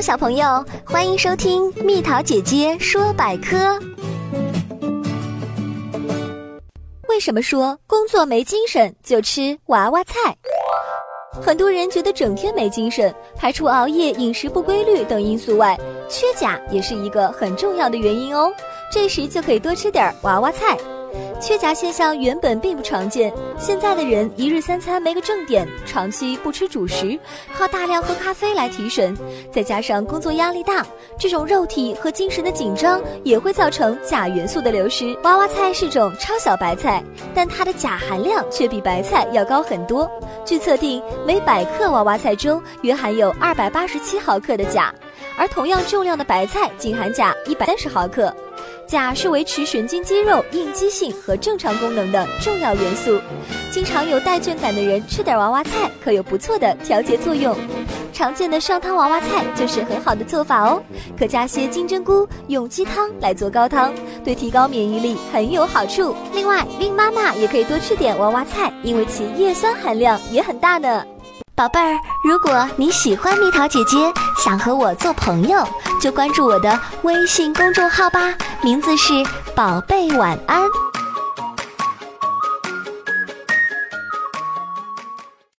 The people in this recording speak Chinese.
小朋友，欢迎收听蜜桃姐姐说百科。为什么说工作没精神就吃娃娃菜？很多人觉得整天没精神，排除熬夜、饮食不规律等因素外，缺钾也是一个很重要的原因哦。这时就可以多吃点娃娃菜。缺钾现象原本并不常见，现在的人一日三餐没个正点，长期不吃主食，靠大量喝咖啡来提神，再加上工作压力大，这种肉体和精神的紧张也会造成钾元素的流失。娃娃菜是种超小白菜，但它的钾含量却比白菜要高很多。据测定，每百克娃娃菜中约含有二百八十七毫克的钾，而同样重量的白菜仅含钾一百三十毫克。钾是维持神经肌肉应激性和正常功能的重要元素，经常有带倦感的人吃点娃娃菜可有不错的调节作用。常见的上汤娃娃菜就是很好的做法哦，可加些金针菇，用鸡汤来做高汤，对提高免疫力很有好处。另外，孕妈妈也可以多吃点娃娃菜，因为其叶酸含量也很大呢。宝贝儿，如果你喜欢蜜桃姐姐，想和我做朋友，就关注我的微信公众号吧，名字是“宝贝晚安”。